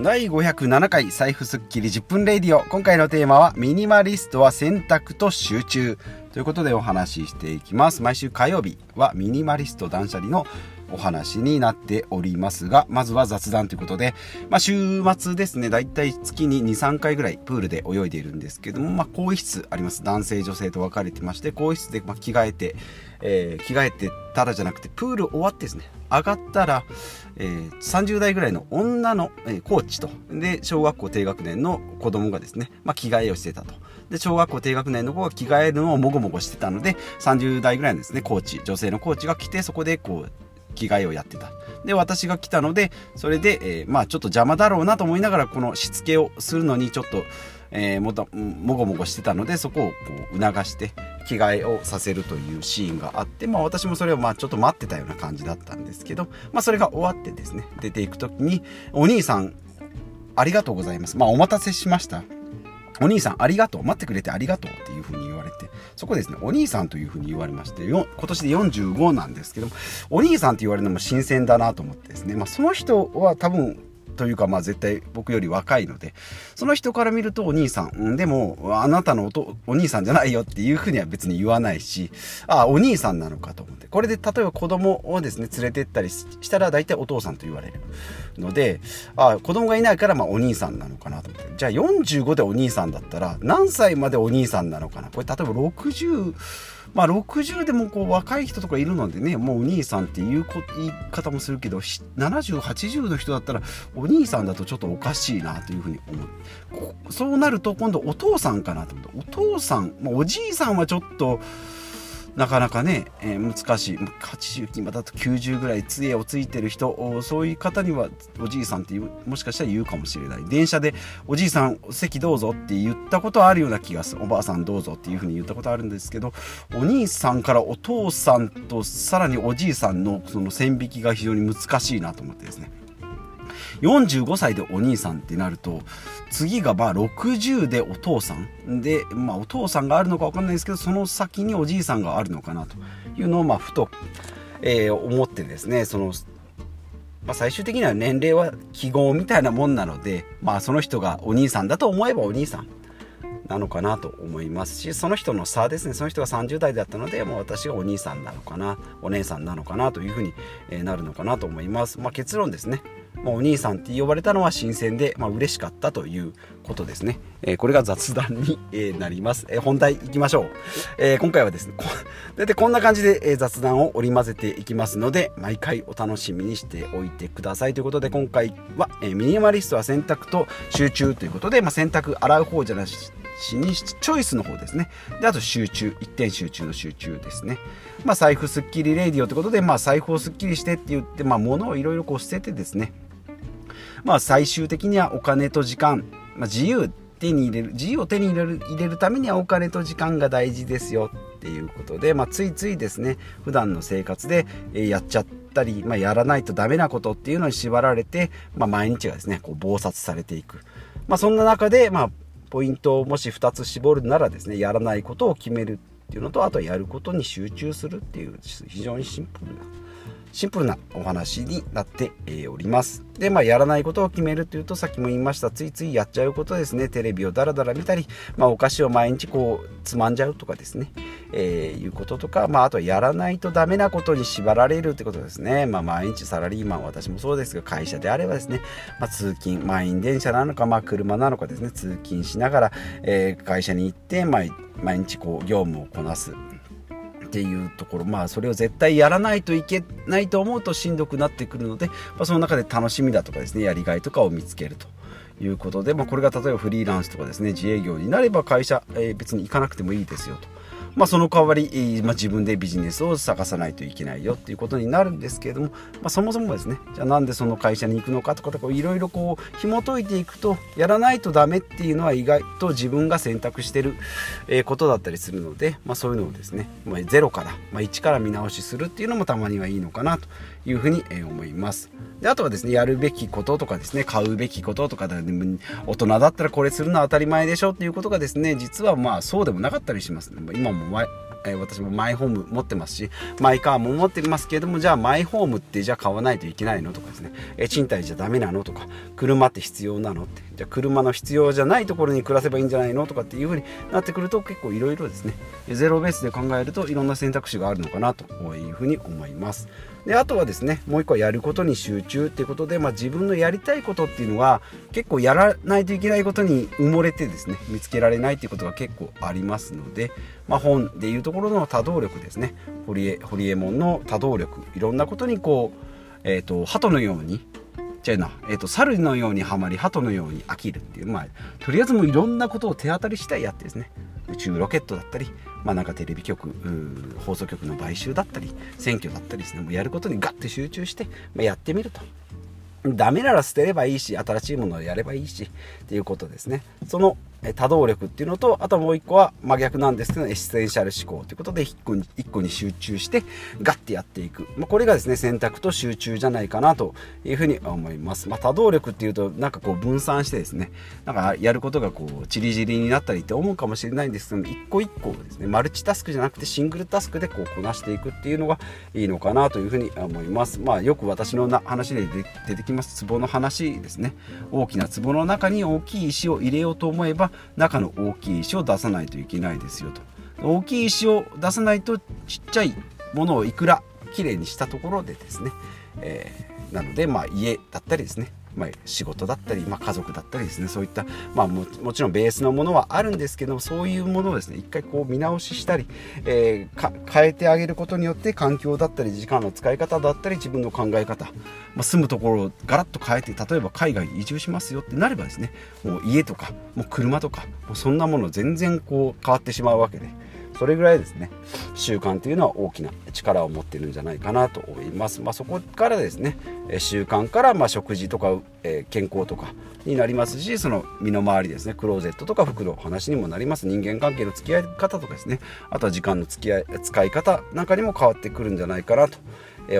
第507回財布スッキリ10分レディオ。今回のテーマはミニマリストは選択と集中。ということでお話ししていきます。毎週火曜日はミニマリスト断捨離のお話になっておりますが、まずは雑談ということで、まあ、週末ですね、だいたい月に2、3回ぐらいプールで泳いでいるんですけども、まあ、更衣室あります。男性、女性と分かれてまして、更衣室でま着替えて、えー、着替えてただじゃなくて、プール終わってですね、上がったら、えー、30代ぐらいの女の、えー、コーチと、で、小学校低学年の子供がですね、まあ、着替えをしてたと。で、小学校低学年の子が着替えるのをもごもごしてたので、30代ぐらいのですね、コーチ、女性のコーチが来て、そこでこう、着替えをやってた。で、私が来たので、それで、えー、まあちょっと邪魔だろうなと思いながら、このしつけをするのにちょっと、えー、ももごもごしてたので、そこをこう促して着替えをさせるというシーンがあって、まあ私もそれをまあちょっと待ってたような感じだったんですけど、まあそれが終わってですね、出ていく時に、お兄さん、ありがとうございます。まあお待たせしました。お兄さんありがとう待ってくれてありがとうっていうふうにそこですねお兄さんというふうに言われましてよ今年で45なんですけどもお兄さんって言われるのも新鮮だなと思ってですね、まあ、その人は多分というかまあ絶対僕より若いのでその人から見るとお兄さんでもあなたのお兄さんじゃないよっていうふうには別に言わないしああお兄さんなのかと思って。これで例えば子供をですね連れてったりしたら大体お父さんと言われるのでああ子供がいないからまあお兄さんなのかなと思って。じゃあ45でお兄さんだったら何歳までお兄さんなのかな。これ例えば60まあ、60でもこう若い人とかいるのでねもうお兄さんっていう言い方もするけど7080の人だったらお兄さんだとちょっとおかしいなというふうに思う。そうなると今度お父さんかなと思ってお父さん、まあ、おじいさんはちょっとなかなかね、えー、難しい。80今だと90ぐらい杖をついてる人そういう方にはおじいさんってもしかしたら言うかもしれない。電車でおじいさん席どうぞって言ったことあるような気がする。おばあさんどうぞっていうふうに言ったことあるんですけどお兄さんからお父さんとさらにおじいさんのその線引きが非常に難しいなと思ってですね。45歳でお兄さんってなると次がまあ60でお父さん。で、まあ、お父さんがあるのか分かんないですけどその先におじいさんがあるのかなというのをまあふと、えー、思ってですねそのまあ、最終的には年齢は記号みたいなもんなので、まあ、その人がお兄さんだと思えばお兄さんなのかなと思いますしその人の差ですね。その人が30代だったのでもう私がお兄さんなのかなお姉さんなのかなというふうになるのかなと思います、まあ、結論ですね。まあ、お兄さんって呼ばれたのは新鮮で、まあ、嬉しかったということですね。えー、これが雑談に、えなります。えー、本題いきましょう。えー、今回はですね、大体こんな感じで、え雑談を織り交ぜていきますので、毎回お楽しみにしておいてくださいということで、今回は、えミニマリストは選択と集中ということで、まあ、選択洗う方じゃなしにチョイスの方ですね。で、あと集中、一点集中の集中ですね。まあ、財布スッキリレディオということで、まあ、財布をスッキリしてって言って、まあ、物をいろいろこう捨ててですね、まあ、最終的にはお金と時間、まあ、自由手に入れる自由を手に入れる入れるためにはお金と時間が大事ですよ。っていうことで、まあ、ついついですね普段の生活でやっちゃったり、まあ、やらないとダメなことっていうのに縛られて、まあ、毎日がですねこう暴殺されていく、まあ、そんな中で、まあ、ポイントをもし2つ絞るならですねやらないことを決めるっていうのとあとはやることに集中するっていう非常にシンプルなシンプルなお話になっております。で、まあ、やらないことを決めるというと、さっきも言いました、ついついやっちゃうことですね。テレビをダラダラ見たり、まあ、お菓子を毎日こう、つまんじゃうとかですね。えー、いうこととか、まあ、あとはやらないとダメなことに縛られるってことですね。まあ、毎日サラリーマン、私もそうですが、会社であればですね、まあ、通勤、満員電車なのか、まあ、車なのかですね、通勤しながら、えー、会社に行って、まあ、毎日こう、業務をこなす。っていうところまあそれを絶対やらないといけないと思うとしんどくなってくるので、まあ、その中で楽しみだとかですねやりがいとかを見つけるということで、まあ、これが例えばフリーランスとかですね自営業になれば会社、えー、別に行かなくてもいいですよと。まあ、その代わり、まあ、自分でビジネスを探さないといけないよっていうことになるんですけれども、まあ、そもそもですねじゃあなんでその会社に行くのかとかいろいろこう紐解いていくとやらないとダメっていうのは意外と自分が選択してる、ことだったりするので、まあ、そういうのをですね、まあ、0から、まあ、1から見直しするっていうのもたまにはいいのかなというふうに思います。であとはですねやるべきこととかですね買うべきこととか大人だったらこれするのは当たり前でしょっていうことがですね実はまあそうでもなかったりします、ね、今もえー、私もマイホーム持ってますしマイカーも持ってますけれどもじゃあマイホームってじゃあ買わないといけないのとかですね、えー、賃貸じゃダメなのとか車って必要なのって。じゃあ車の必要じゃないところに暮らせばいいんじゃないのとかっていうふうになってくると結構いろいろですね。ゼロベースで考えるといろんな選択肢があるのかなというふうに思います。であとはですねもう一個はやることに集中っていうことで、まあ、自分のやりたいことっていうのは結構やらないといけないことに埋もれてですね見つけられないっていうことが結構ありますので、まあ、本でいうところの多動力ですね。堀江堀江門の多動力。いろんなことにこう、えーと、鳩のようにじゃな、えーと、猿のようにはまり鳩のように飽きるっていうまあとりあえずもういろんなことを手当たり次第やってですね宇宙ロケットだったり、まあ、なんかテレビ局放送局の買収だったり選挙だったりですねもうやることにガッて集中して、まあ、やってみると。ダメなら捨てればいいし新しいものをやればいいしっていうことですね。その多動力っていうのとあともう一個は真逆なんですけどエッセンシャル思考ということで一個に一個に集中してガッてやっていく、まあ、これがですね選択と集中じゃないかなというふうに思います、まあ、多動力っていうとなんかこう分散してですねなんかやることがこうちりぢりになったりって思うかもしれないんですけど一個一個ですねマルチタスクじゃなくてシングルタスクでこうこなしていくっていうのがいいのかなというふうに思います。まあよく私のな話で出てきます壺の話ですね。大きな壺の中に大きい石を入れようと思えば中の大きい石を出さないといけないですよと。大きい石を出さないとちっちゃいものをいくらきれいにしたところでですね、えー、なのでまあ家だったりですね。まあ、仕事だったり、まあ、家族だったりですねそういった、まあも、もちろんベースのものはあるんですけどそういうものをですね一回こう見直ししたり、えー、変えてあげることによって環境だったり時間の使い方だったり自分の考え方、まあ、住むところをガラッと変えて例えば海外に移住しますよってなればですねもう家とかもう車とかもうそんなもの全然こう変わってしまうわけで。それぐらいですね。習慣というのは大きな力を持ってるんじゃないかなと思います、まあ、そこからですね習慣からま食事とか、え健康とかになりますしその身の回りですねクローゼットとか服の話にもなります。人間関係の付き合い方とかですね。あとは時間の付き合い使い方なんかにも変わってくるんじゃないかなと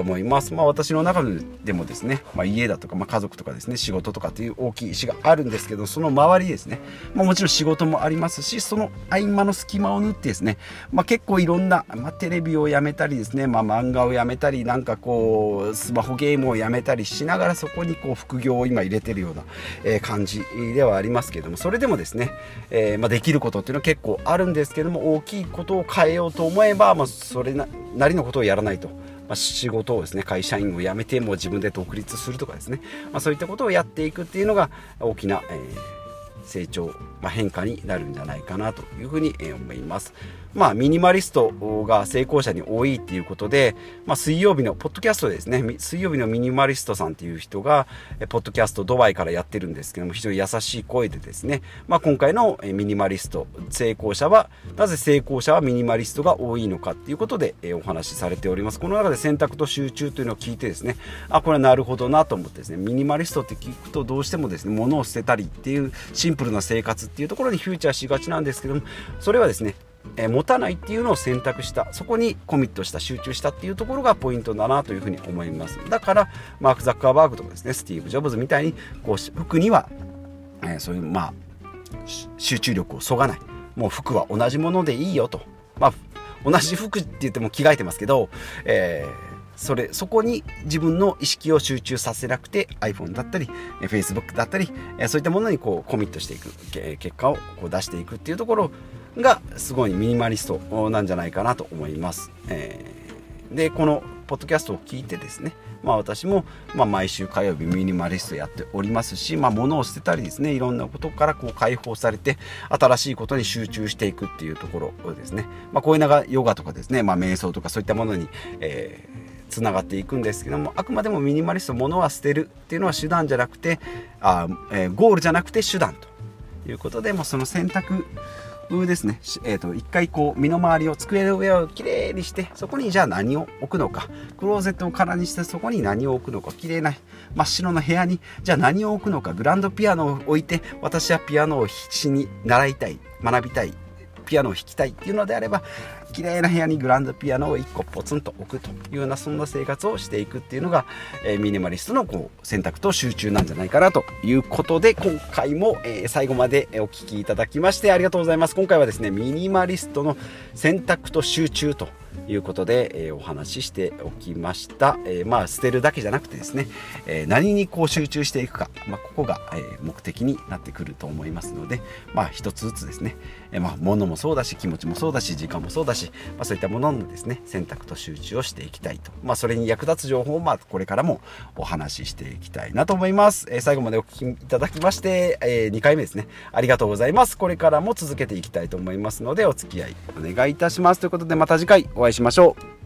思います。まあ、私の中でもですね、まあ、家だとか、まあ、家族とかですね仕事とかっていう大きい石があるんですけどその周りですね、まあ、もちろん仕事もありますしその合間の隙間を縫ってですね、まあ、結構いろんな、まあ、テレビをやめたりですね、まあ、漫画をやめたりなんかこうスマホゲームをやめたりしながらそこにこう副業を今入れてるような、え感じではありますけどもそれでもですね、えー、まあ、できることっていうのは結構あるんですけども大きいことを変えようと思えば、まあ、それなりのことをやらないと。まあ、仕事をですね会社員を辞めてもう自分で独立するとかですね、まあ、そういったことをやっていくっていうのが大きな、えー、成長、まあ、変化になるんじゃないかなというふうに思います。まあ、ミニマリストが成功者に多いっていうことで、まあ、水曜日のポッドキャストですね水曜日のミニマリストさんっていう人がポッドキャストドバイからやってるんですけども非常に優しい声でですね、まあ、今回のミニマリスト成功者はなぜ成功者はミニマリストが多いのかっていうことでお話しされております。この中で選択と集中というのを聞いてですねあこれはなるほどなと思ってですねミニマリストって聞くとどうしてもですね物を捨てたりっていうシンプルな生活っていうところにフューチャーしがちなんですけどもそれはですねえ持たないっていうのを選択した。そこにコミットした集中したっていうところがポイントだなというふうに思います。だからマーク・ザッカーバーグとかですねスティーブ・ジョブズみたいにこう服には、え、そういうまあ集中力をそがない。もう服は同じものでいいよと。まあ同じ服って言っても着替えてますけど、えーそれそこに自分の意識を集中させなくて iPhone だったり Facebook だったりそういったものにこうコミットしていく結果をこう出していくっていうところがすごいミニマリストなんじゃないかなと思います。えー、でこのポッドキャストを聞いてですね、まあ、私も、まあ、毎週火曜日ミニマリストやっておりますし、まあ、物を捨てたりですねいろんなことからこう解放されて新しいことに集中していくっていうところをですね、まあ、こういうのがヨガとかですね、まあ、瞑想とかそういったものに、えーつながっていくんですけどもあくまでもミニマリスト物は捨てるっていうのは手段じゃなくてあ、えー、ゴールじゃなくて手段ということでもその選択ですね、えーと、一回こう身の回りを机の上をきれいにしてそこにじゃあ何を置くのか。クローゼットを空にしてそこに何を置くのか。きれいな真っ白な部屋にじゃあ何を置くのか。グランドピアノを置いて私はピアノを必死に習いたい学びたい。ピアノを弾きたいっていうのであれば綺麗な部屋にグランドピアノを1個ポツンと置くというようなそんな生活をしていくっていうのが、えー、ミニマリストのこう選択と集中なんじゃないかなということで今回も、えー、最後までお聴きいただきましてありがとうございます。今回はですねミニマリストの選択と集中ということで、えー、お話ししておきました、えー、まあ捨てるだけじゃなくてですね、えー、何にこう集中していくか、まあ、ここが、え目的になってくると思いますのでまあ一つずつですね、えまあ物もそうだし気持ちもそうだし時間もそうだし、まあ、そういったもののですね選択と集中をしていきたいと、まあ、それに役立つ情報をまあこれからもお話ししていきたいなと思います、え最後までお聞きいただきまして、え2回目ですね。ありがとうございます。これからも続けていきたいと思いますのでお付き合いお願いいたします。ということでまた次回お会いお会いしましょう。